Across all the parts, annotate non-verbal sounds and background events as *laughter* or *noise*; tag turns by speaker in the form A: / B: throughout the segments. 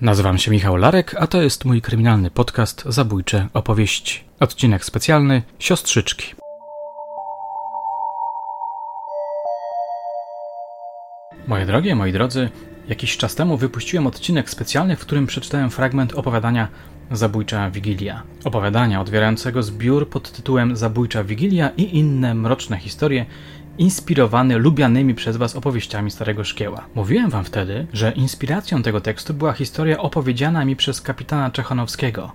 A: Nazywam się Michał Larek, a to jest mój kryminalny podcast Zabójcze opowieści. Odcinek specjalny Siostrzyczki. Moje drogie, moi drodzy, jakiś czas temu wypuściłem odcinek specjalny, w którym przeczytałem fragment opowiadania Zabójcza Wigilia. Opowiadania otwierającego zbiór pod tytułem Zabójcza Wigilia i inne mroczne historie inspirowany lubianymi przez Was opowieściami Starego Szkieła. Mówiłem Wam wtedy, że inspiracją tego tekstu była historia opowiedziana mi przez kapitana Czechanowskiego.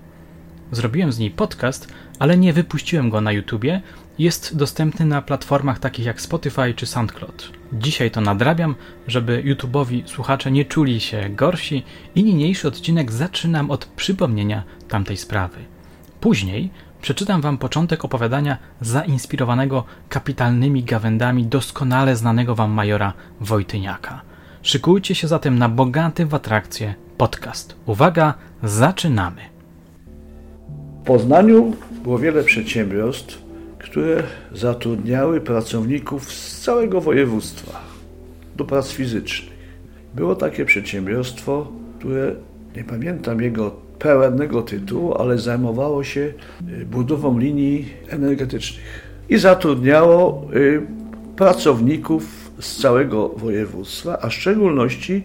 A: Zrobiłem z niej podcast, ale nie wypuściłem go na YouTubie. Jest dostępny na platformach takich jak Spotify czy SoundCloud. Dzisiaj to nadrabiam, żeby YouTubeowi słuchacze nie czuli się gorsi i niniejszy odcinek zaczynam od przypomnienia tamtej sprawy. Później przeczytam wam początek opowiadania zainspirowanego kapitalnymi gawędami doskonale znanego wam majora Wojtyniaka. Szykujcie się zatem na bogaty w atrakcje podcast. Uwaga, zaczynamy.
B: W Poznaniu było wiele przedsiębiorstw, które zatrudniały pracowników z całego województwa do prac fizycznych. Było takie przedsiębiorstwo, które nie pamiętam jego pełnego tytułu, ale zajmowało się y, budową linii energetycznych. I zatrudniało y, pracowników z całego województwa, a w szczególności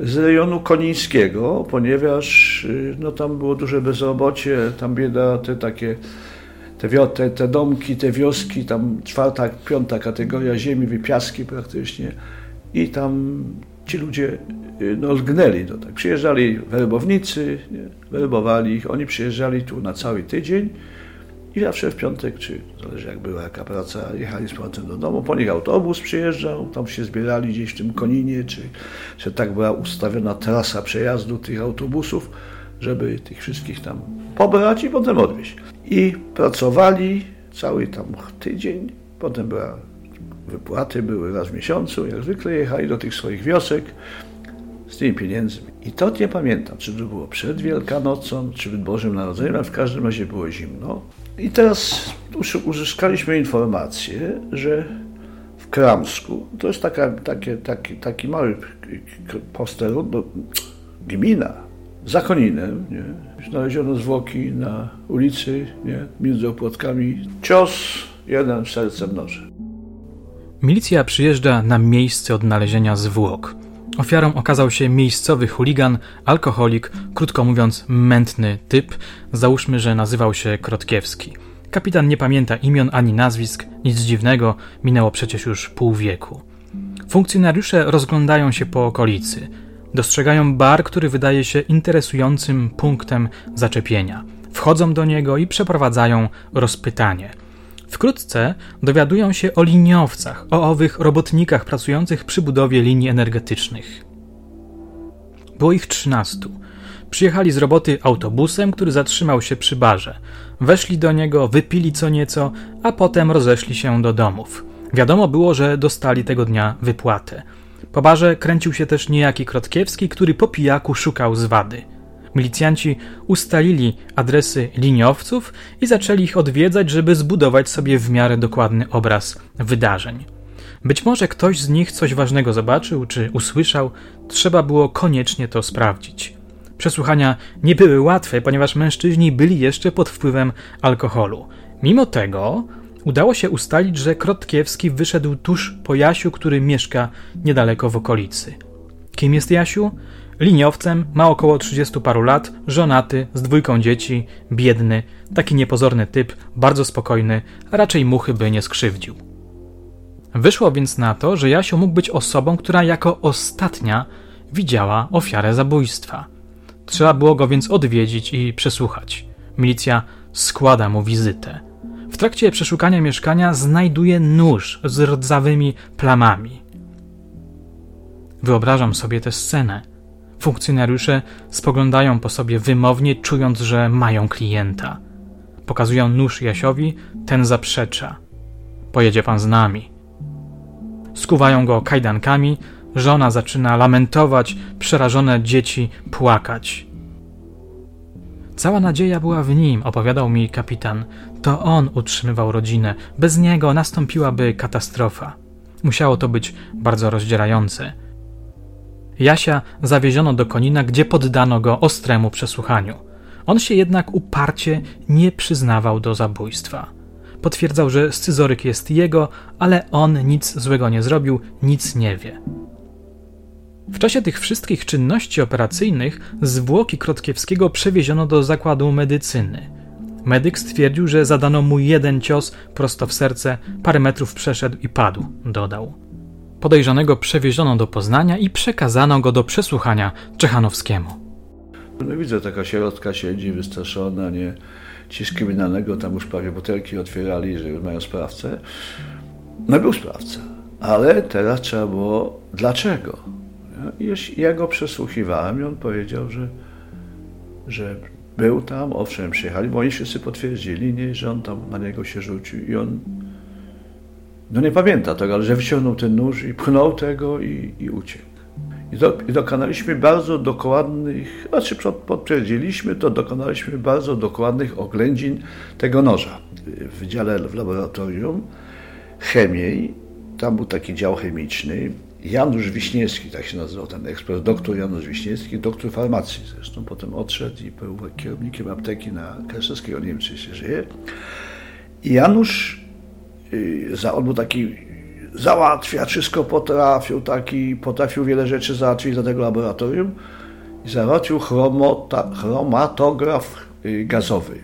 B: z rejonu konińskiego, ponieważ y, no, tam było duże bezrobocie, tam bieda, te takie te, te, te domki, te wioski, tam czwarta, piąta kategoria ziemi, wypiaski praktycznie. I tam ci ludzie no, lgnęli. No, tak. Przyjeżdżali werbownicy, nie? werbowali ich, oni przyjeżdżali tu na cały tydzień i zawsze w piątek, czy zależy jak była jaka praca, jechali z powrotem do domu, po nich autobus przyjeżdżał, tam się zbierali gdzieś w tym Koninie, czy, czy tak była ustawiona trasa przejazdu tych autobusów, żeby tych wszystkich tam pobrać i potem odwieźć. I pracowali cały tam tydzień, potem była wypłaty były raz w miesiącu, jak zwykle jechali do tych swoich wiosek z tymi pieniędzmi. I to nie pamiętam, czy to było przed Wielkanocą, czy przed Bożym Narodzeniem, ale w każdym razie było zimno. I teraz uzyskaliśmy informację, że w Kramsku, to jest taka, takie, taki, taki mały posterun, no, gmina, za Koninem, nie? znaleziono zwłoki na ulicy, nie? między opłotkami. Cios, jeden w serce noże.
A: Milicja przyjeżdża na miejsce odnalezienia zwłok. Ofiarą okazał się miejscowy chuligan, alkoholik, krótko mówiąc mętny typ, załóżmy, że nazywał się Krotkiewski. Kapitan nie pamięta imion ani nazwisk, nic dziwnego, minęło przecież już pół wieku. Funkcjonariusze rozglądają się po okolicy. Dostrzegają bar, który wydaje się interesującym punktem zaczepienia. Wchodzą do niego i przeprowadzają rozpytanie – Wkrótce dowiadują się o liniowcach, o owych robotnikach pracujących przy budowie linii energetycznych. Było ich trzynastu. Przyjechali z roboty autobusem, który zatrzymał się przy barze. Weszli do niego, wypili co nieco, a potem rozeszli się do domów. Wiadomo było, że dostali tego dnia wypłatę. Po barze kręcił się też niejaki Krotkiewski, który po pijaku szukał zwady. Milicjanci ustalili adresy liniowców i zaczęli ich odwiedzać, żeby zbudować sobie w miarę dokładny obraz wydarzeń. Być może ktoś z nich coś ważnego zobaczył czy usłyszał, trzeba było koniecznie to sprawdzić. Przesłuchania nie były łatwe, ponieważ mężczyźni byli jeszcze pod wpływem alkoholu. Mimo tego udało się ustalić, że Krotkiewski wyszedł tuż po Jasiu, który mieszka niedaleko w okolicy. Kim jest Jasiu? Liniowcem, ma około 30 paru lat, żonaty, z dwójką dzieci, biedny, taki niepozorny typ, bardzo spokojny, raczej muchy by nie skrzywdził. Wyszło więc na to, że Jasiu mógł być osobą, która jako ostatnia widziała ofiarę zabójstwa. Trzeba było go więc odwiedzić i przesłuchać. Milicja składa mu wizytę. W trakcie przeszukania mieszkania znajduje nóż z rdzawymi plamami. Wyobrażam sobie tę scenę. Funkcjonariusze spoglądają po sobie wymownie, czując, że mają klienta. Pokazują nóż Jasiowi, ten zaprzecza. Pojedzie pan z nami. Skuwają go kajdankami, żona zaczyna lamentować, przerażone dzieci płakać. Cała nadzieja była w nim, opowiadał mi kapitan. To on utrzymywał rodzinę. Bez niego nastąpiłaby katastrofa. Musiało to być bardzo rozdzierające. Jasia zawieziono do Konina, gdzie poddano go ostremu przesłuchaniu. On się jednak uparcie nie przyznawał do zabójstwa. Potwierdzał, że scyzoryk jest jego, ale on nic złego nie zrobił, nic nie wie. W czasie tych wszystkich czynności operacyjnych zwłoki Krotkiewskiego przewieziono do zakładu medycyny. Medyk stwierdził, że zadano mu jeden cios prosto w serce, parę metrów przeszedł i padł, dodał. Podejrzanego przewieziono do Poznania i przekazano go do przesłuchania Czechanowskiemu.
B: No widzę, taka sierotka siedzi wystraszona, nie? Ci kryminalnego tam już prawie butelki otwierali, że już mają sprawcę. No był sprawca, ale teraz trzeba było dlaczego? I ja go przesłuchiwałem i on powiedział, że, że był tam, owszem, przyjechali, bo oni wszyscy potwierdzili, nie, że on tam na niego się rzucił i on no nie pamięta tego, ale że wyciągnął ten nóż i pchnął tego i, i uciekł. I, do, I, dokonaliśmy bardzo dokładnych, znaczy potwierdziliśmy to, dokonaliśmy bardzo dokładnych oględzin tego noża w wydziale w laboratorium chemii. Tam był taki dział chemiczny. Janusz Wiśniewski, tak się nazywał ten ekspert, doktor Janusz Wiśniewski, doktor farmacji zresztą, potem odszedł i był kierownikiem apteki na Kraszewskiego, nie wiem czy się żyje. I Janusz, y, on był taki, załatwia, wszystko potrafił, taki, potrafił wiele rzeczy załatwić za tego laboratorium i załatwił chromota, chromatograf y, gazowy.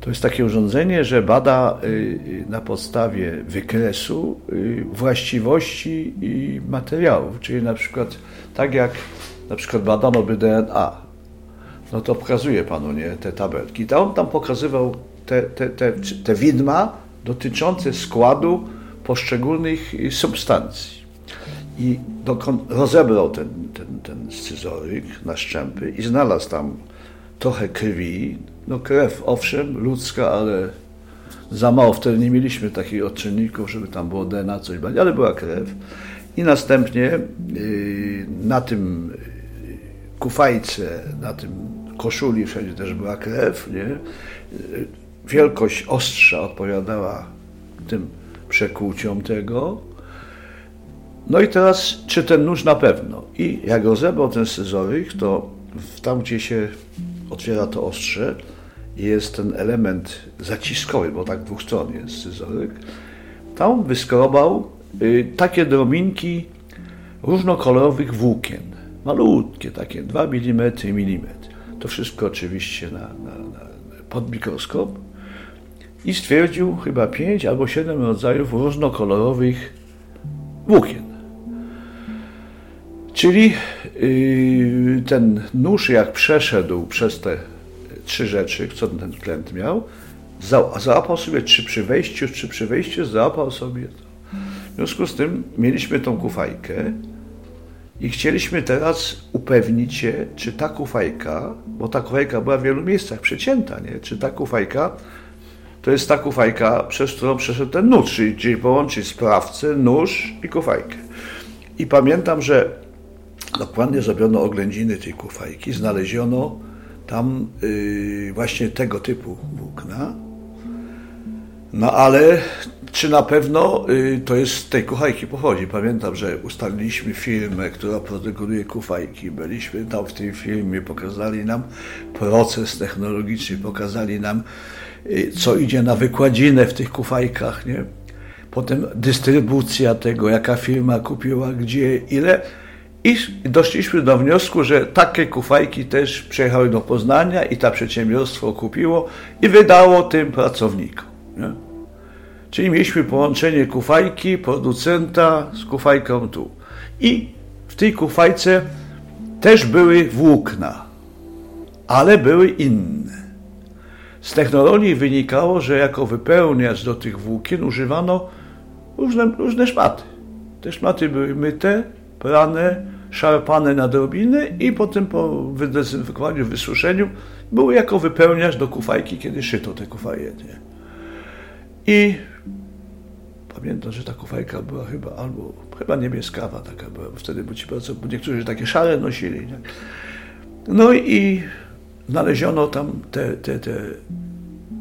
B: To jest takie urządzenie, że bada y, y, na podstawie wykresu właściwości materiałów, czyli na przykład tak jak na przykład badano by DNA, no to pokazuje panu nie, te tabelki. To on tam pokazywał te, te, te, te widma dotyczące składu poszczególnych substancji. I rozebrał ten, ten, ten scyzoryk na szczępy i znalazł tam trochę krwi, no krew, owszem, ludzka, ale za mało. Wtedy nie mieliśmy takich odczynników, żeby tam było DNA, coś bardziej, ale była krew. I następnie yy, na tym yy, kufajce, na tym koszuli wszędzie też była krew, nie? Wielkość ostrza odpowiadała tym przekłuciom tego. No i teraz, czy ten nóż na pewno? I jak rozebrał ten scyzoryk, to tam, gdzie się otwiera to ostrze, jest ten element zaciskowy, bo tak dwóch stron jest scyzoryk, tam wyskrobał y, takie drobinki różnokolorowych włókien. Malutkie takie, 2 mm, mm. To wszystko oczywiście na, na, na, pod mikroskop. I stwierdził chyba 5 albo 7 rodzajów różnokolorowych włókien. Czyli yy, ten nóż, jak przeszedł przez te trzy rzeczy, co ten klient miał, załapał sobie, czy przy wejściu, czy przy wejściu załapał sobie to. W związku z tym mieliśmy tą kufajkę i chcieliśmy teraz upewnić się, czy ta kufajka, bo ta kufajka była w wielu miejscach przecięta, nie? czy ta kufajka to jest ta kufajka, przez którą przeszedł ten nóż, czyli, połączyć sprawcę, nóż i kufajkę. I pamiętam, że dokładnie zrobiono oględziny tej kufajki, znaleziono tam yy, właśnie tego typu włókna. No ale czy na pewno yy, to jest z tej kuchajki pochodzi? Pamiętam, że ustaliliśmy firmę, która produkuje kufajki. Byliśmy tam w tej firmie, pokazali nam proces technologiczny, pokazali nam, co idzie na wykładzinę w tych kufajkach, nie? Potem dystrybucja tego, jaka firma kupiła, gdzie, ile. I doszliśmy do wniosku, że takie kufajki też przyjechały do Poznania i to przedsiębiorstwo kupiło i wydało tym pracownikom. Nie? Czyli mieliśmy połączenie kufajki, producenta z kufajką tu. I w tej kufajce też były włókna, ale były inne. Z technologii wynikało, że jako wypełniacz do tych włókien używano różne, różne szmaty. Te szmaty były myte, prane, szarpane na drobiny i potem po wydezynfekowaniu, wysuszeniu były jako wypełniacz do kufajki, kiedy szyto te kufaje. Nie? I pamiętam, że ta kufajka była chyba albo chyba niebieskawa taka była, bo wtedy bo ci bardzo, bo niektórzy takie szare nosili. Nie? No i znaleziono tam te, te, te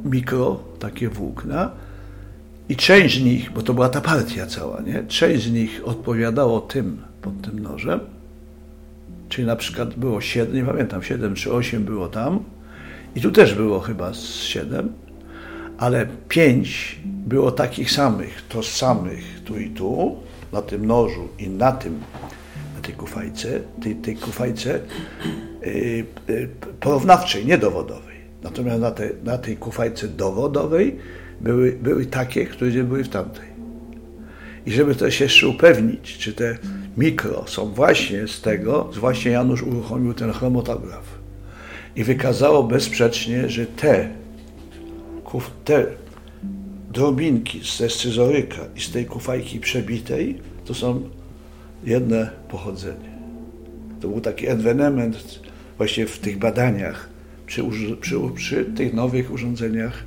B: mikro, takie włókna i część z nich, bo to była ta partia cała, nie? część z nich odpowiadało tym pod tym nożem, Czyli na przykład było 7, nie pamiętam, 7 czy 8 było tam. I tu też było chyba z 7, ale 5 było takich samych, tożsamych tu i tu, na tym nożu i na tym, tej kufajce, tej, tej kufajce yy, yy, porównawczej, nie dowodowej. Natomiast na, te, na tej kufajce dowodowej były, były takie, które nie były w tamtej. I żeby też jeszcze upewnić, czy te mikro są właśnie z tego, właśnie Janusz uruchomił ten chromatograf. I wykazało bezsprzecznie, że te, te drobinki ze scyzoryka i z tej kufajki przebitej to są jedne pochodzenie. To był taki ewenement właśnie w tych badaniach przy, przy, przy tych nowych urządzeniach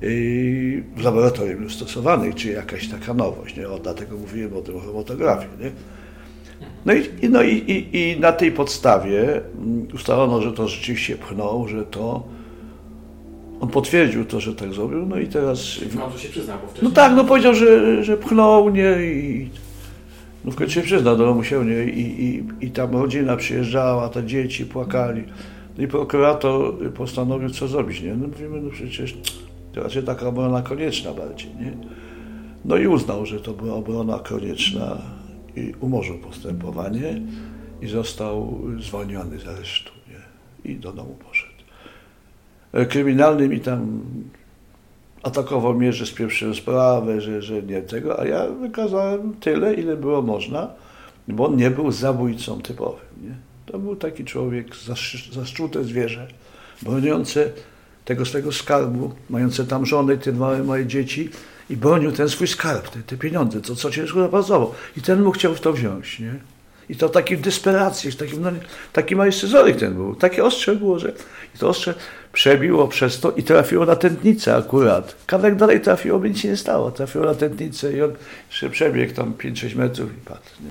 B: yy, w laboratorium stosowanych, czy jakaś taka nowość. Nie? O, dlatego mówiłem o tym chromatografii. Nie? No, i, no i, i, i na tej podstawie mm, ustalono, że to rzeczywiście pchnął, że to on potwierdził to, że tak zrobił, no i teraz...
A: No, się przyznał, bo wcześniej...
B: No tak, no powiedział, że, że pchnął, nie, i... No w końcu się przyznał do domu się, nie, i, i, i tam rodzina przyjeżdżała, te dzieci płakali. No i prokurator postanowił, co zrobić, nie? No mówimy, no przecież to raczej taka obrona konieczna bardziej, nie? No i uznał, że to była obrona konieczna i umorzył postępowanie i został zwolniony z aresztu, nie? I do domu poszedł. E, kryminalny mi tam atakował mnie, że spieprzyłem sprawę, że, że nie tego, a ja wykazałem tyle, ile było można, bo on nie był zabójcą typowym. Nie? To był taki człowiek, zaszczute zwierzę, broniące tego swojego skarbu, mające tam żony, te małe moje dzieci i bronił ten swój skarb, te, te pieniądze, to co ciężko zapracował. I ten mu chciał w to wziąć, nie? I to taki w desperacji, taki, no, taki mały scyzoryk ten był. Takie ostrze było, że i to ostrze przebiło przez to i trafiło na tętnicę akurat. Kawałek dalej trafiło, by nic się nie stało. Trafiło na tętnicę i on jeszcze przebiegł tam 5-6 metrów i padł. Nie?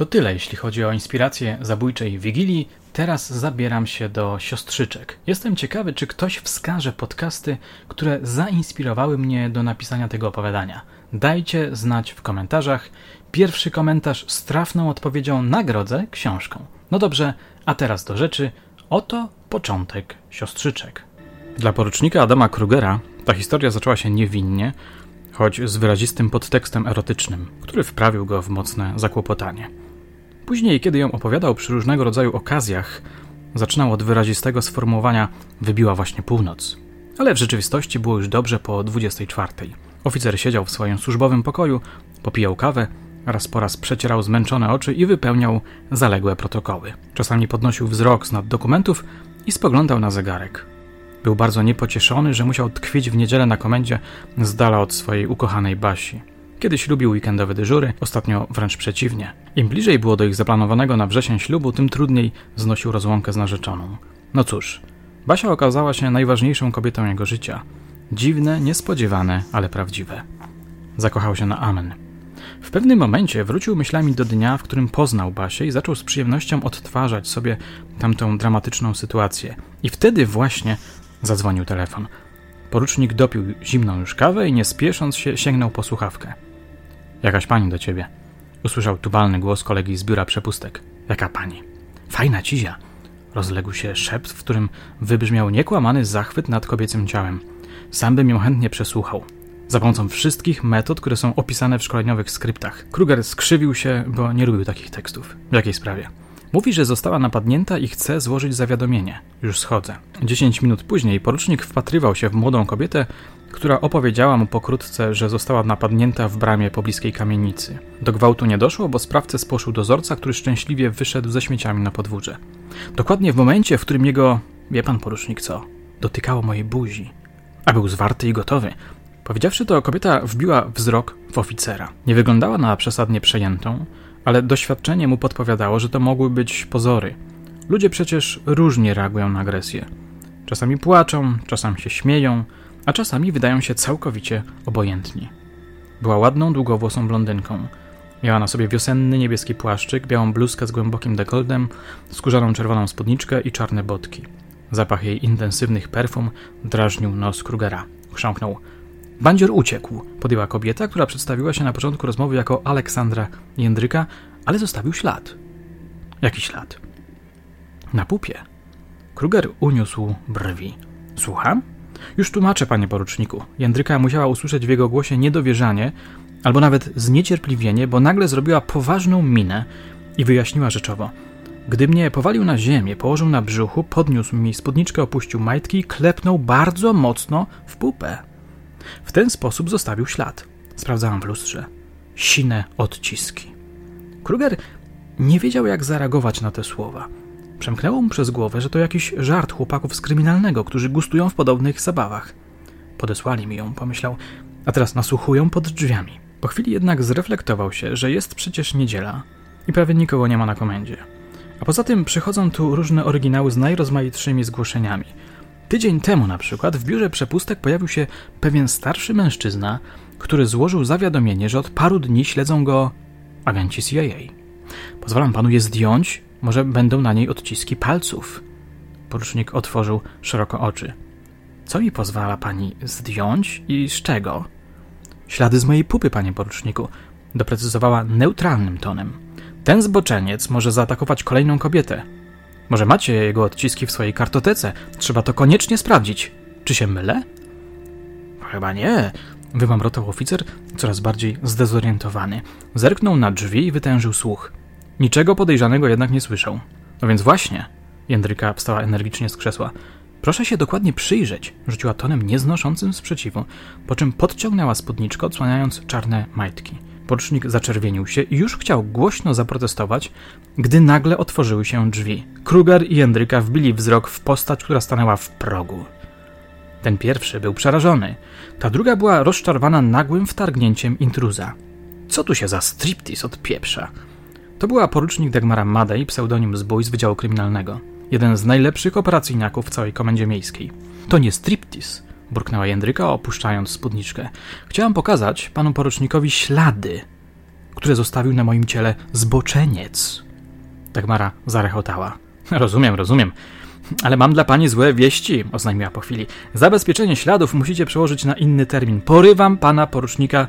A: To tyle, jeśli chodzi o inspirację zabójczej Wigilii. Teraz zabieram się do siostrzyczek. Jestem ciekawy, czy ktoś wskaże podcasty, które zainspirowały mnie do napisania tego opowiadania. Dajcie znać w komentarzach. Pierwszy komentarz z trafną odpowiedzią nagrodzę książką. No dobrze, a teraz do rzeczy. Oto początek siostrzyczek. Dla porucznika Adama Krugera ta historia zaczęła się niewinnie, choć z wyrazistym podtekstem erotycznym, który wprawił go w mocne zakłopotanie. Później, kiedy ją opowiadał przy różnego rodzaju okazjach, zaczynał od wyrazistego sformułowania wybiła właśnie północ. Ale w rzeczywistości było już dobrze po 24. Oficer siedział w swoim służbowym pokoju, popijał kawę, raz po raz przecierał zmęczone oczy i wypełniał zaległe protokoły. Czasami podnosił wzrok z nad dokumentów i spoglądał na zegarek. Był bardzo niepocieszony, że musiał tkwić w niedzielę na komendzie z dala od swojej ukochanej Basi. Kiedyś lubił weekendowe dyżury, ostatnio wręcz przeciwnie. Im bliżej było do ich zaplanowanego na wrzesień ślubu, tym trudniej znosił rozłąkę z narzeczoną. No cóż, Basia okazała się najważniejszą kobietą jego życia. Dziwne, niespodziewane, ale prawdziwe. Zakochał się na amen. W pewnym momencie wrócił myślami do dnia, w którym poznał Basię i zaczął z przyjemnością odtwarzać sobie tamtą dramatyczną sytuację. I wtedy właśnie zadzwonił telefon. Porucznik dopił zimną już kawę i nie spiesząc się sięgnął po słuchawkę. Jakaś pani do ciebie. Usłyszał tubalny głos kolegi z biura przepustek. Jaka pani? Fajna cizia. Rozległ się szept, w którym wybrzmiał niekłamany zachwyt nad kobiecym ciałem. Sam bym ją chętnie przesłuchał. Za pomocą wszystkich metod, które są opisane w szkoleniowych skryptach. Kruger skrzywił się, bo nie lubił takich tekstów. W jakiej sprawie? Mówi, że została napadnięta i chce złożyć zawiadomienie. Już schodzę. Dziesięć minut później porucznik wpatrywał się w młodą kobietę, która opowiedziała mu pokrótce, że została napadnięta w bramie pobliskiej kamienicy. Do gwałtu nie doszło, bo sprawcę spłoszył dozorca, który szczęśliwie wyszedł ze śmieciami na podwórze. Dokładnie w momencie, w którym jego, wie pan porucznik co, dotykało mojej buzi. A był zwarty i gotowy. Powiedziawszy to, kobieta wbiła wzrok w oficera. Nie wyglądała na przesadnie przejętą, ale doświadczenie mu podpowiadało, że to mogły być pozory. Ludzie przecież różnie reagują na agresję. Czasami płaczą, czasami się śmieją, a czasami wydają się całkowicie obojętni. Była ładną, długowłosą blondynką. Miała na sobie wiosenny niebieski płaszczyk, białą bluzkę z głębokim dekoltem, skórzaną czerwoną spódniczkę i czarne botki. Zapach jej intensywnych perfum drażnił nos Krugera. Chrząknął. Bandzior uciekł, podjęła kobieta, która przedstawiła się na początku rozmowy jako Aleksandra Jędryka, ale zostawił ślad. Jaki ślad? Na pupie. Kruger uniósł brwi. Słucham? Już tłumaczę, panie poruczniku. Jędryka musiała usłyszeć w jego głosie niedowierzanie, albo nawet zniecierpliwienie, bo nagle zrobiła poważną minę i wyjaśniła rzeczowo. Gdy mnie powalił na ziemię, położył na brzuchu, podniósł mi spódniczkę, opuścił majtki i klepnął bardzo mocno w pupę. W ten sposób zostawił ślad. Sprawdzałam w lustrze. Sine odciski. Kruger nie wiedział, jak zareagować na te słowa. Przemknęło mu przez głowę, że to jakiś żart chłopaków z kryminalnego, którzy gustują w podobnych zabawach. Podesłali mi ją, pomyślał, a teraz nasłuchują pod drzwiami. Po chwili jednak zreflektował się, że jest przecież niedziela i prawie nikogo nie ma na komendzie. A poza tym przychodzą tu różne oryginały z najrozmaitszymi zgłoszeniami. Tydzień temu na przykład w biurze przepustek pojawił się pewien starszy mężczyzna, który złożył zawiadomienie, że od paru dni śledzą go agenci CIA. Pozwalam panu je zdjąć, może będą na niej odciski palców. Porucznik otworzył szeroko oczy. Co mi pozwala pani zdjąć i z czego? Ślady z mojej pupy, panie poruczniku, doprecyzowała neutralnym tonem. Ten zboczeniec może zaatakować kolejną kobietę. Może macie jego odciski w swojej kartotece. Trzeba to koniecznie sprawdzić. Czy się mylę? Chyba nie, wymamrotał oficer, coraz bardziej zdezorientowany. Zerknął na drzwi i wytężył słuch. Niczego podejrzanego jednak nie słyszał. No więc właśnie. Jędryka wstała energicznie z krzesła. Proszę się dokładnie przyjrzeć, rzuciła tonem nieznoszącym sprzeciwu, po czym podciągnęła spódniczkę, odsłaniając czarne majtki. Porucznik zaczerwienił się i już chciał głośno zaprotestować, gdy nagle otworzyły się drzwi. Kruger i Jędryka wbili wzrok w postać, która stanęła w progu. Ten pierwszy był przerażony, ta druga była rozczarowana nagłym wtargnięciem intruza. Co tu się za striptease od pieprza? To była porucznik Dagmara Madej, pseudonim zbój z Wydziału Kryminalnego. Jeden z najlepszych operacyjniaków w całej komendzie miejskiej. To nie striptease, burknęła Jędryka, opuszczając spódniczkę. Chciałam pokazać panu porucznikowi ślady, które zostawił na moim ciele zboczeniec. Dagmara zarechotała. *laughs* Rozumiem, rozumiem. Ale mam dla pani złe wieści, oznajmiła po chwili. Zabezpieczenie śladów musicie przełożyć na inny termin. Porywam pana porucznika.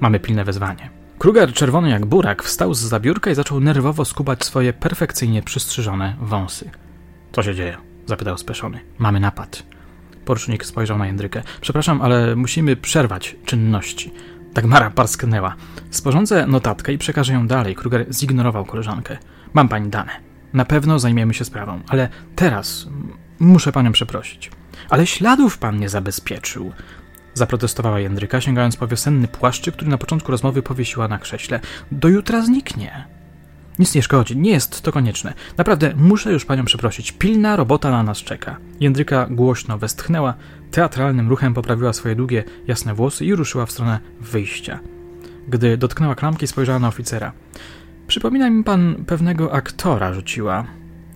A: Mamy pilne wezwanie. Kruger, czerwony jak burak, wstał z zabiórka i zaczął nerwowo skubać swoje perfekcyjnie przystrzyżone wąsy. Co się dzieje? zapytał speszony. Mamy napad. Porucznik spojrzał na Jędrykę. Przepraszam, ale musimy przerwać czynności. Dagmara parsknęła. Sporządzę notatkę i przekażę ją dalej. Kruger zignorował koleżankę. Mam pani dane. Na pewno zajmiemy się sprawą, ale teraz muszę panią przeprosić. Ale śladów pan nie zabezpieczył. Zaprotestowała Jędryka, sięgając po wiosenny płaszczyk, który na początku rozmowy powiesiła na krześle. Do jutra zniknie. Nic nie szkodzi, nie jest to konieczne. Naprawdę, muszę już panią przeprosić. Pilna robota na nas czeka. Jędryka głośno westchnęła, teatralnym ruchem poprawiła swoje długie, jasne włosy i ruszyła w stronę wyjścia. Gdy dotknęła klamki, spojrzała na oficera. Przypomina mi pan pewnego aktora, rzuciła.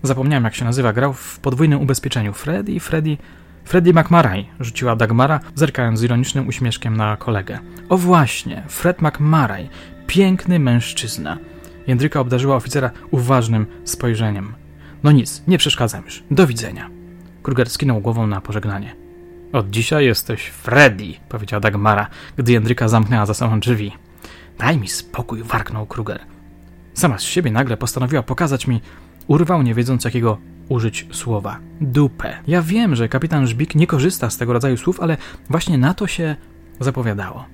A: Zapomniałem, jak się nazywa. Grał w podwójnym ubezpieczeniu. Freddy, Freddy... Freddy McMarray, rzuciła Dagmara, zerkając z ironicznym uśmieszkiem na kolegę. O właśnie, Fred McMarray. Piękny mężczyzna. Jędryka obdarzyła oficera uważnym spojrzeniem. No nic, nie przeszkadzam już. Do widzenia. Kruger skinął głową na pożegnanie. Od dzisiaj jesteś Freddy, powiedziała Dagmara, gdy Jędryka zamknęła za sobą drzwi. Daj mi spokój, warknął Kruger. Sama z siebie nagle postanowiła pokazać mi, urwał nie wiedząc jakiego użyć słowa. Dupę. Ja wiem, że kapitan Żbik nie korzysta z tego rodzaju słów, ale właśnie na to się zapowiadało.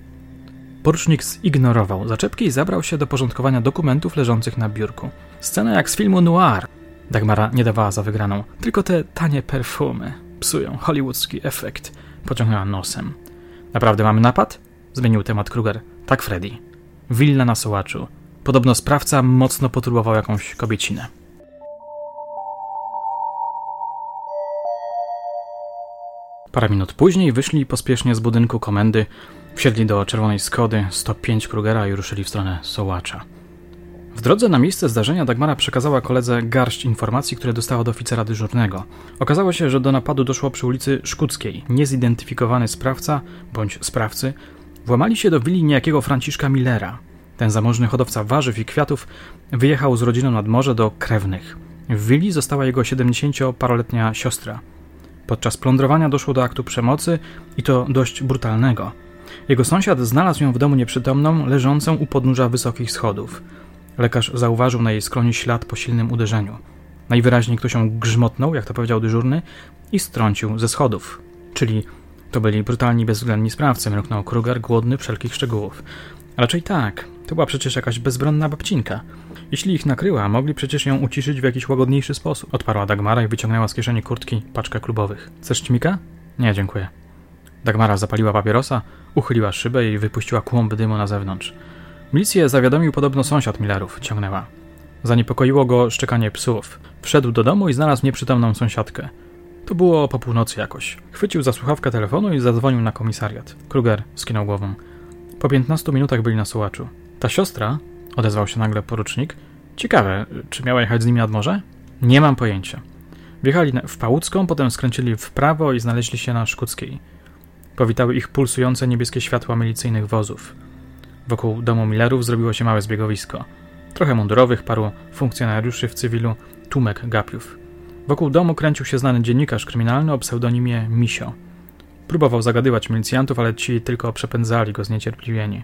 A: Porucznik zignorował zaczepki i zabrał się do porządkowania dokumentów leżących na biurku. Scena jak z filmu noir. Dagmara nie dawała za wygraną. Tylko te tanie perfumy psują hollywoodzki efekt. Pociągnęła nosem. Naprawdę mamy napad? Zmienił temat Kruger. Tak, Freddy. Willa na Sołaczu. Podobno sprawca mocno potrubował jakąś kobiecinę. Parę minut później wyszli pospiesznie z budynku komendy, wsiedli do czerwonej Skody 105 Krugera i ruszyli w stronę Sołacza. W drodze na miejsce zdarzenia Dagmara przekazała koledze garść informacji, które dostała od oficera dyżurnego. Okazało się, że do napadu doszło przy ulicy Szkuckiej. Niezidentyfikowany sprawca, bądź sprawcy, włamali się do willi niejakiego Franciszka Millera. Ten zamożny hodowca warzyw i kwiatów wyjechał z rodziną nad morze do krewnych. W willi została jego 70-paroletnia siostra. Podczas plądrowania doszło do aktu przemocy i to dość brutalnego. Jego sąsiad znalazł ją w domu nieprzytomną, leżącą u podnóża wysokich schodów. Lekarz zauważył na jej skroni ślad po silnym uderzeniu. Najwyraźniej ktoś ją grzmotnął, jak to powiedział dyżurny, i strącił ze schodów. Czyli to byli brutalni, bezwzględni sprawcy, mruknął Kruger, głodny wszelkich szczegółów. Raczej tak, to była przecież jakaś bezbronna babcinka. Jeśli ich nakryła, mogli przecież ją uciszyć w jakiś łagodniejszy sposób. Odparła Dagmara i wyciągnęła z kieszeni kurtki paczkę klubowych. Chcesz ćmika? Nie, dziękuję. Dagmara zapaliła papierosa, uchyliła szybę i wypuściła kłąb dymu na zewnątrz. Milicję zawiadomił podobno sąsiad Millerów, ciągnęła. Zaniepokoiło go szczekanie psów. Wszedł do domu i znalazł nieprzytomną sąsiadkę. To było po północy jakoś. Chwycił za słuchawkę telefonu i zadzwonił na komisariat. Kruger skinął głową. Po 15 minutach byli na sułaczu. Ta siostra, odezwał się nagle porucznik. Ciekawe, czy miała jechać z nimi nad morze? Nie mam pojęcia. Wjechali w Pałucką, potem skręcili w prawo i znaleźli się na Szkuckiej. Powitały ich pulsujące niebieskie światła milicyjnych wozów. Wokół domu Millerów zrobiło się małe zbiegowisko. Trochę mundurowych, paru funkcjonariuszy w cywilu, tłumek gapiów. Wokół domu kręcił się znany dziennikarz kryminalny o pseudonimie Misio. Próbował zagadywać milicjantów, ale ci tylko przepędzali go zniecierpliwieni.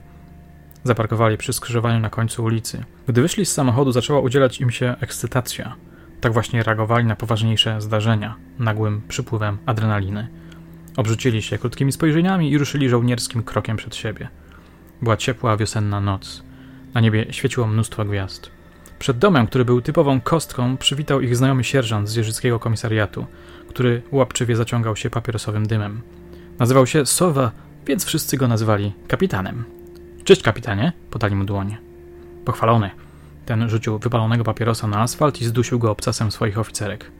A: Zaparkowali przy skrzyżowaniu na końcu ulicy. Gdy wyszli z samochodu, zaczęła udzielać im się ekscytacja. Tak właśnie reagowali na poważniejsze zdarzenia, nagłym przypływem adrenaliny. Obrzucili się krótkimi spojrzeniami i ruszyli żołnierskim krokiem przed siebie. Była ciepła wiosenna noc. Na niebie świeciło mnóstwo gwiazd. Przed domem, który był typową kostką, przywitał ich znajomy sierżant z jeżyckiego komisariatu, który łapczywie zaciągał się papierosowym dymem. Nazywał się Sowa, więc wszyscy go nazywali kapitanem. Cześć, kapitanie, podali mu dłonie. Pochwalony. Ten rzucił wypalonego papierosa na asfalt i zdusił go obcasem swoich oficerek.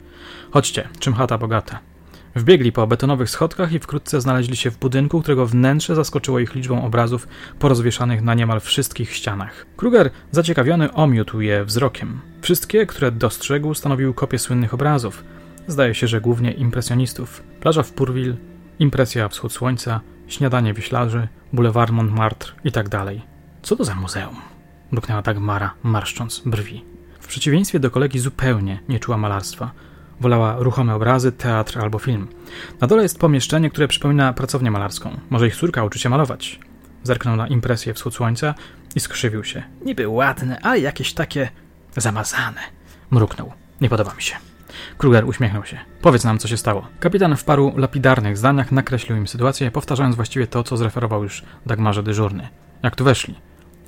A: Chodźcie, czym chata bogata. Wbiegli po betonowych schodkach i wkrótce znaleźli się w budynku, którego wnętrze zaskoczyło ich liczbą obrazów porozwieszanych na niemal wszystkich ścianach. Kruger, zaciekawiony, omiótł je wzrokiem. Wszystkie, które dostrzegł, stanowiły kopie słynnych obrazów. Zdaje się, że głównie impresjonistów. Plaża w Purville, impresja wschód słońca, śniadanie wieślarzy, bulewar Montmartre i tak dalej. Co to za muzeum? Mruknęła Dagmara, marszcząc brwi. W przeciwieństwie do kolegi zupełnie nie czuła malarstwa. Wolała ruchome obrazy, teatr albo film. Na dole jest pomieszczenie, które przypomina pracownię malarską. Może ich córka uczy się malować. Zerknął na impresję wschód słońca i skrzywił się. Niby ładne, ale jakieś takie zamazane. Mruknął. Nie podoba mi się. Kruger uśmiechnął się. Powiedz nam, co się stało. Kapitan w paru lapidarnych zdaniach nakreślił im sytuację, powtarzając właściwie to, co zreferował już Dagmarze dyżurny. Jak tu weszli?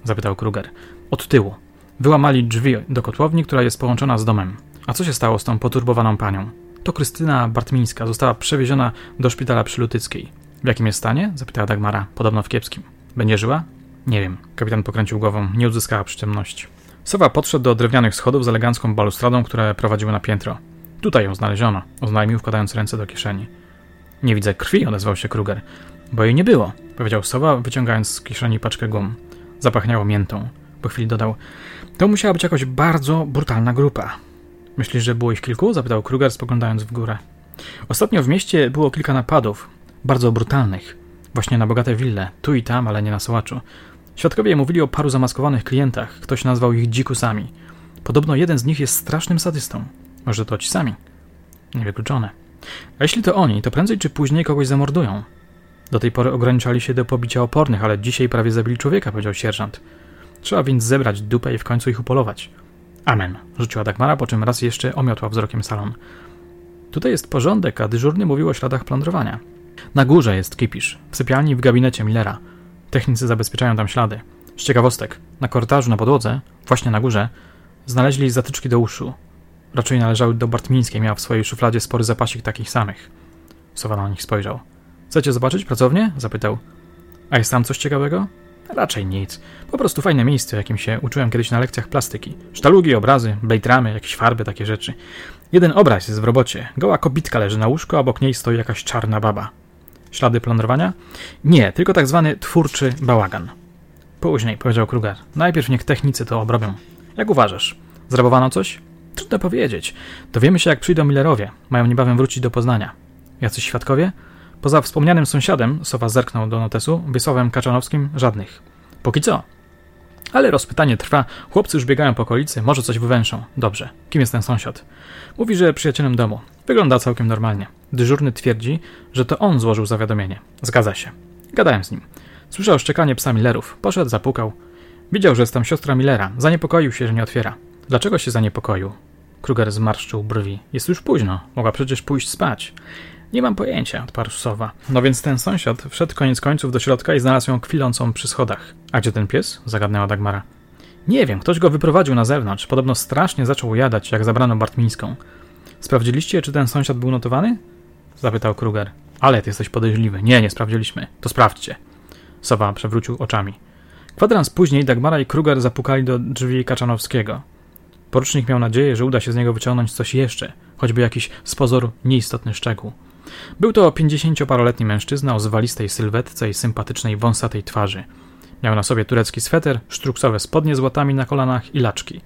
A: Zapytał Kruger. Od tyłu. Wyłamali drzwi do kotłowni, która jest połączona z domem. A co się stało z tą poturbowaną panią? To Krystyna Bartmińska została przewieziona do szpitala przy Lutyckiej. W jakim jest stanie? zapytała Dagmara, podobno w kiepskim. Będzie żyła? Nie wiem. Kapitan pokręcił głową, nie uzyskała przytomności. Sowa podszedł do drewnianych schodów z elegancką balustradą, które prowadziły na piętro. Tutaj ją znaleziono, oznajmił, wkładając ręce do kieszeni. Nie widzę krwi, odezwał się Kruger. Bo jej nie było, powiedział Sowa, wyciągając z kieszeni paczkę gum. Zapachniało miętą. Po chwili dodał: To musiała być jakoś bardzo brutalna grupa. Myślisz, że było ich kilku? zapytał Kruger, spoglądając w górę. Ostatnio w mieście było kilka napadów, bardzo brutalnych. Właśnie na bogate wille, tu i tam, ale nie na sołaczu. Świadkowie mówili o paru zamaskowanych klientach, ktoś nazwał ich dzikusami. Podobno jeden z nich jest strasznym sadystą. Może to ci sami? Niewykluczone. A jeśli to oni, to prędzej czy później kogoś zamordują. Do tej pory ograniczali się do pobicia opornych, ale dzisiaj prawie zabili człowieka, powiedział sierżant. Trzeba więc zebrać dupę i w końcu ich upolować. Amen, rzuciła Dagmara, po czym raz jeszcze omiotła wzrokiem salon. Tutaj jest porządek, a dyżurny mówił o śladach plądrowania. Na górze jest kipisz, w sypialni w gabinecie Millera. Technicy zabezpieczają tam ślady. Z ciekawostek, na korytarzu na podłodze, właśnie na górze, znaleźli zatyczki do uszu. Raczej należały do Bartmińskiej, miała w swojej szufladzie spory zapasik takich samych. Sowa na nich spojrzał. Chcecie zobaczyć pracownię? zapytał. A jest tam coś ciekawego? Raczej nic. Po prostu fajne miejsce, jakim się uczyłem kiedyś na lekcjach plastyki. Sztalugi, obrazy, bejtramy, jakieś farby, takie rzeczy. Jeden obraz jest w robocie. Goła kobitka leży na łóżku, a obok niej stoi jakaś czarna baba. Ślady plądrowania? Nie, tylko tak zwany twórczy bałagan. Później, powiedział Kruger. Najpierw niech technicy to obrobią. Jak uważasz? Zrabowano coś? Trudno powiedzieć. Dowiemy się, jak przyjdą Millerowie. Mają niebawem wrócić do Poznania. Jacyś świadkowie? Poza wspomnianym sąsiadem, Sowa zerknął do notesu, Wiesławem Kaczanowskim, żadnych. Póki co. Ale rozpytanie trwa, chłopcy już biegają po okolicy, może coś wywęszą. Dobrze. Kim jest ten sąsiad? Mówi, że przyjacielem domu. Wygląda całkiem normalnie. Dyżurny twierdzi, że to on złożył zawiadomienie. Zgadza się. Gadałem z nim. Słyszał szczekanie psa Millerów. Poszedł, zapukał. Widział, że jest tam siostra Millera. Zaniepokoił się, że nie otwiera. Dlaczego się zaniepokoił? Kruger zmarszczył brwi. Jest już późno. Mogła przecież pójść spać. Nie mam pojęcia, odparł Sowa. No więc ten sąsiad wszedł koniec końców do środka i znalazł ją kwilącą przy schodach. A gdzie ten pies? zagadnęła Dagmara. Nie wiem, ktoś go wyprowadził na zewnątrz. Podobno strasznie zaczął jadać, jak zabrano Bartmińską. Sprawdziliście, czy ten sąsiad był notowany? Zapytał Kruger. Ale ty jesteś podejrzliwy. Nie, nie sprawdziliśmy. To sprawdźcie. Sowa przewrócił oczami. Kwadrans później Dagmara i Kruger zapukali do drzwi Kaczanowskiego. Porucznik miał nadzieję, że uda się z niego wyciągnąć coś jeszcze, choćby jakiś z pozoru nieistotny szczegół. Był to pięćdziesięcioparoletni mężczyzna o zwalistej sylwetce i sympatycznej, wąsatej twarzy. Miał na sobie turecki sweter, sztruksowe spodnie z łatami na kolanach i laczki.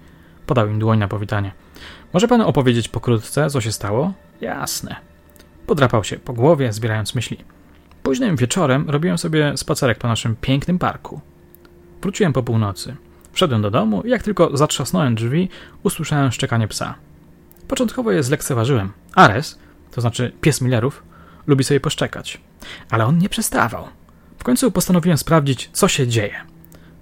A: Podał im dłoń na powitanie. Może pan opowiedzieć pokrótce, co się stało? Jasne. Podrapał się po głowie, zbierając myśli. Późnym wieczorem robiłem sobie spacerek po naszym pięknym parku. Wróciłem po północy. Wszedłem do domu i jak tylko zatrzasnąłem drzwi, usłyszałem szczekanie psa. Początkowo je zlekceważyłem. Ares, to znaczy pies Millerów, lubi sobie poszczekać. Ale on nie przestawał. W końcu postanowiłem sprawdzić, co się dzieje.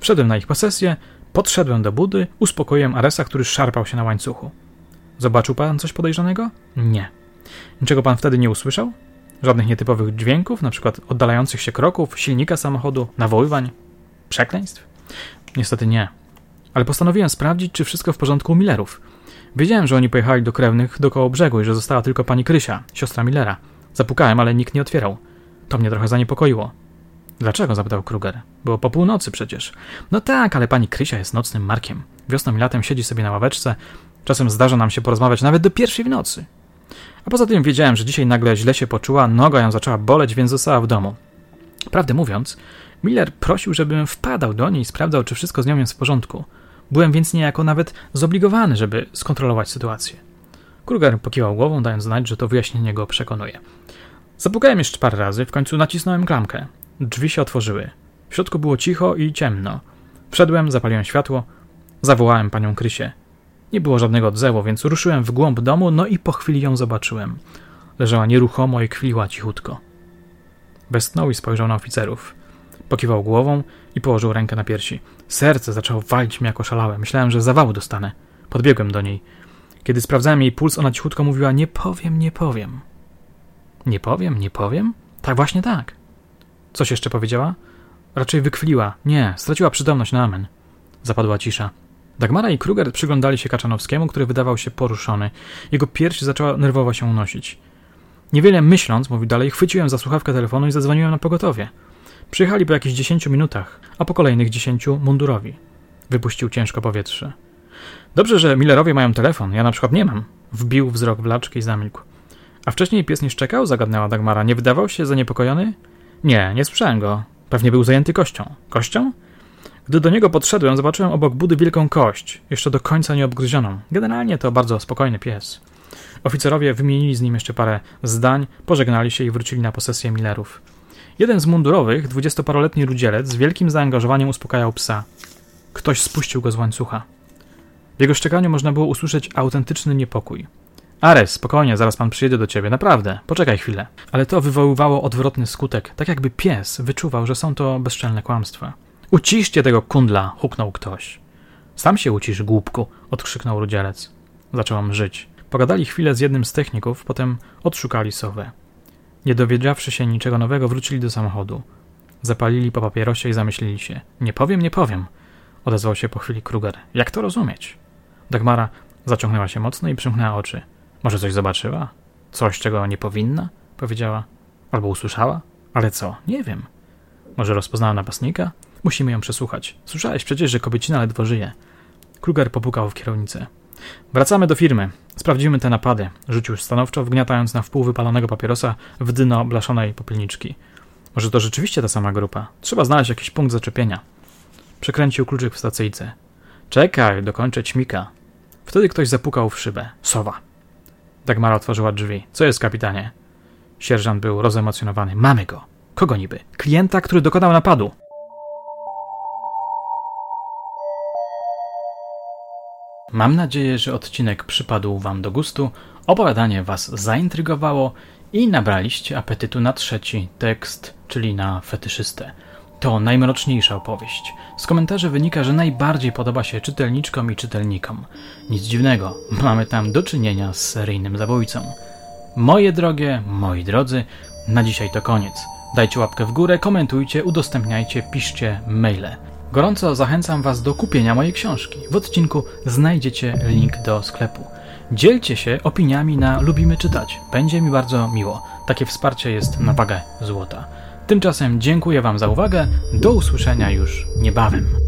A: Wszedłem na ich posesję, podszedłem do budy, uspokoiłem Aresa, który szarpał się na łańcuchu. Zobaczył pan coś podejrzanego? Nie. Niczego pan wtedy nie usłyszał? Żadnych nietypowych dźwięków, na przykład oddalających się kroków, silnika samochodu, nawoływań, przekleństw? Niestety nie. Ale postanowiłem sprawdzić, czy wszystko w porządku u Millerów. Wiedziałem, że oni pojechali do krewnych do brzegu i że została tylko pani Krysia, siostra Millera. Zapukałem, ale nikt nie otwierał. To mnie trochę zaniepokoiło. Dlaczego? zapytał Kruger. Było po północy przecież. No tak, ale pani Krysia jest nocnym markiem. Wiosną i latem siedzi sobie na ławeczce. Czasem zdarza nam się porozmawiać nawet do pierwszej w nocy. A poza tym wiedziałem, że dzisiaj nagle źle się poczuła, noga ją zaczęła boleć, więc została w domu. Prawdę mówiąc, Miller prosił, żebym wpadał do niej i sprawdzał, czy wszystko z nią jest w porządku. Byłem więc niejako nawet zobligowany, żeby skontrolować sytuację. Kruger pokiwał głową, dając znać, że to wyjaśnienie go przekonuje. Zapukałem jeszcze parę razy, w końcu nacisnąłem klamkę. Drzwi się otworzyły. W środku było cicho i ciemno. Wszedłem, zapaliłem światło, zawołałem panią Krysię. Nie było żadnego odzewu, więc ruszyłem w głąb domu, no i po chwili ją zobaczyłem. Leżała nieruchomo i kwiliła cichutko. Westchnął i spojrzał na oficerów. Pokiwał głową i położył rękę na piersi. Serce zaczęło walić mi jako szalałe. Myślałem, że zawału dostanę. Podbiegłem do niej. Kiedy sprawdzałem jej puls, ona cichutko mówiła: Nie powiem, nie powiem. Nie powiem, nie powiem? Tak, właśnie tak. Coś jeszcze powiedziała? Raczej wykwiliła. Nie, straciła przytomność na amen. Zapadła cisza. Dagmara i Kruger przyglądali się Kaczanowskiemu, który wydawał się poruszony. Jego pierś zaczęła nerwowo się unosić. Niewiele myśląc, mówił dalej, chwyciłem za słuchawkę telefonu i zadzwoniłem na pogotowie. Przyjechali po jakichś dziesięciu minutach, a po kolejnych dziesięciu mundurowi. Wypuścił ciężko powietrze. Dobrze, że Millerowie mają telefon, ja na przykład nie mam. Wbił wzrok w laczkę i zamilkł. A wcześniej pies nie szczekał? Zagadnęła Dagmara. Nie wydawał się zaniepokojony? Nie, nie słyszałem go. Pewnie był zajęty kością. Kością? Gdy do niego podszedłem, zobaczyłem obok budy wielką kość, jeszcze do końca nieobgryzioną. Generalnie to bardzo spokojny pies. Oficerowie wymienili z nim jeszcze parę zdań, pożegnali się i wrócili na posesję Millerów. Jeden z mundurowych, dwudziestoparoletni rudzielec, z wielkim zaangażowaniem uspokajał psa. Ktoś spuścił go z łańcucha. W jego szczekaniu można było usłyszeć autentyczny niepokój. Ares, spokojnie, zaraz pan przyjedzie do ciebie, naprawdę, poczekaj chwilę. Ale to wywoływało odwrotny skutek, tak jakby pies wyczuwał, że są to bezczelne kłamstwa. Uciszcie tego kundla, huknął ktoś. Sam się ucisz, głupku, odkrzyknął rudzielec. Zacząłem żyć. Pogadali chwilę z jednym z techników, potem odszukali sowę. Nie dowiedziawszy się niczego nowego, wrócili do samochodu. Zapalili po papierosie i zamyślili się. Nie powiem, nie powiem, odezwał się po chwili Kruger. Jak to rozumieć? Dagmara zaciągnęła się mocno i przymknęła oczy. Może coś zobaczyła? Coś, czego nie powinna? Powiedziała. Albo usłyszała? Ale co? Nie wiem. Może rozpoznała napastnika? Musimy ją przesłuchać. Słyszałeś przecież, że kobiecina ledwo żyje. Kruger popukał w kierownicę. Wracamy do firmy. Sprawdzimy te napady. Rzucił stanowczo, wgniatając na wpół wypalonego papierosa w dno blaszonej popielniczki. Może to rzeczywiście ta sama grupa. Trzeba znaleźć jakiś punkt zaczepienia. Przekręcił kluczyk w stacyjce. Czekaj, dokończę ćmika. Wtedy ktoś zapukał w szybę. Sowa. Dagmara otworzyła drzwi. Co jest, kapitanie? Sierżant był rozemocjonowany. Mamy go. Kogo niby? Klienta, który dokonał napadu. Mam nadzieję, że odcinek przypadł Wam do gustu, opowiadanie Was zaintrygowało i nabraliście apetytu na trzeci tekst, czyli na fetyszystę. To najmroczniejsza opowieść. Z komentarzy wynika, że najbardziej podoba się czytelniczkom i czytelnikom. Nic dziwnego, mamy tam do czynienia z seryjnym zabójcą. Moje drogie, moi drodzy, na dzisiaj to koniec. Dajcie łapkę w górę, komentujcie, udostępniajcie, piszcie maile. Gorąco zachęcam Was do kupienia mojej książki. W odcinku znajdziecie link do sklepu. Dzielcie się opiniami na Lubimy Czytać. Będzie mi bardzo miło. Takie wsparcie jest na wagę złota. Tymczasem dziękuję Wam za uwagę. Do usłyszenia już niebawem.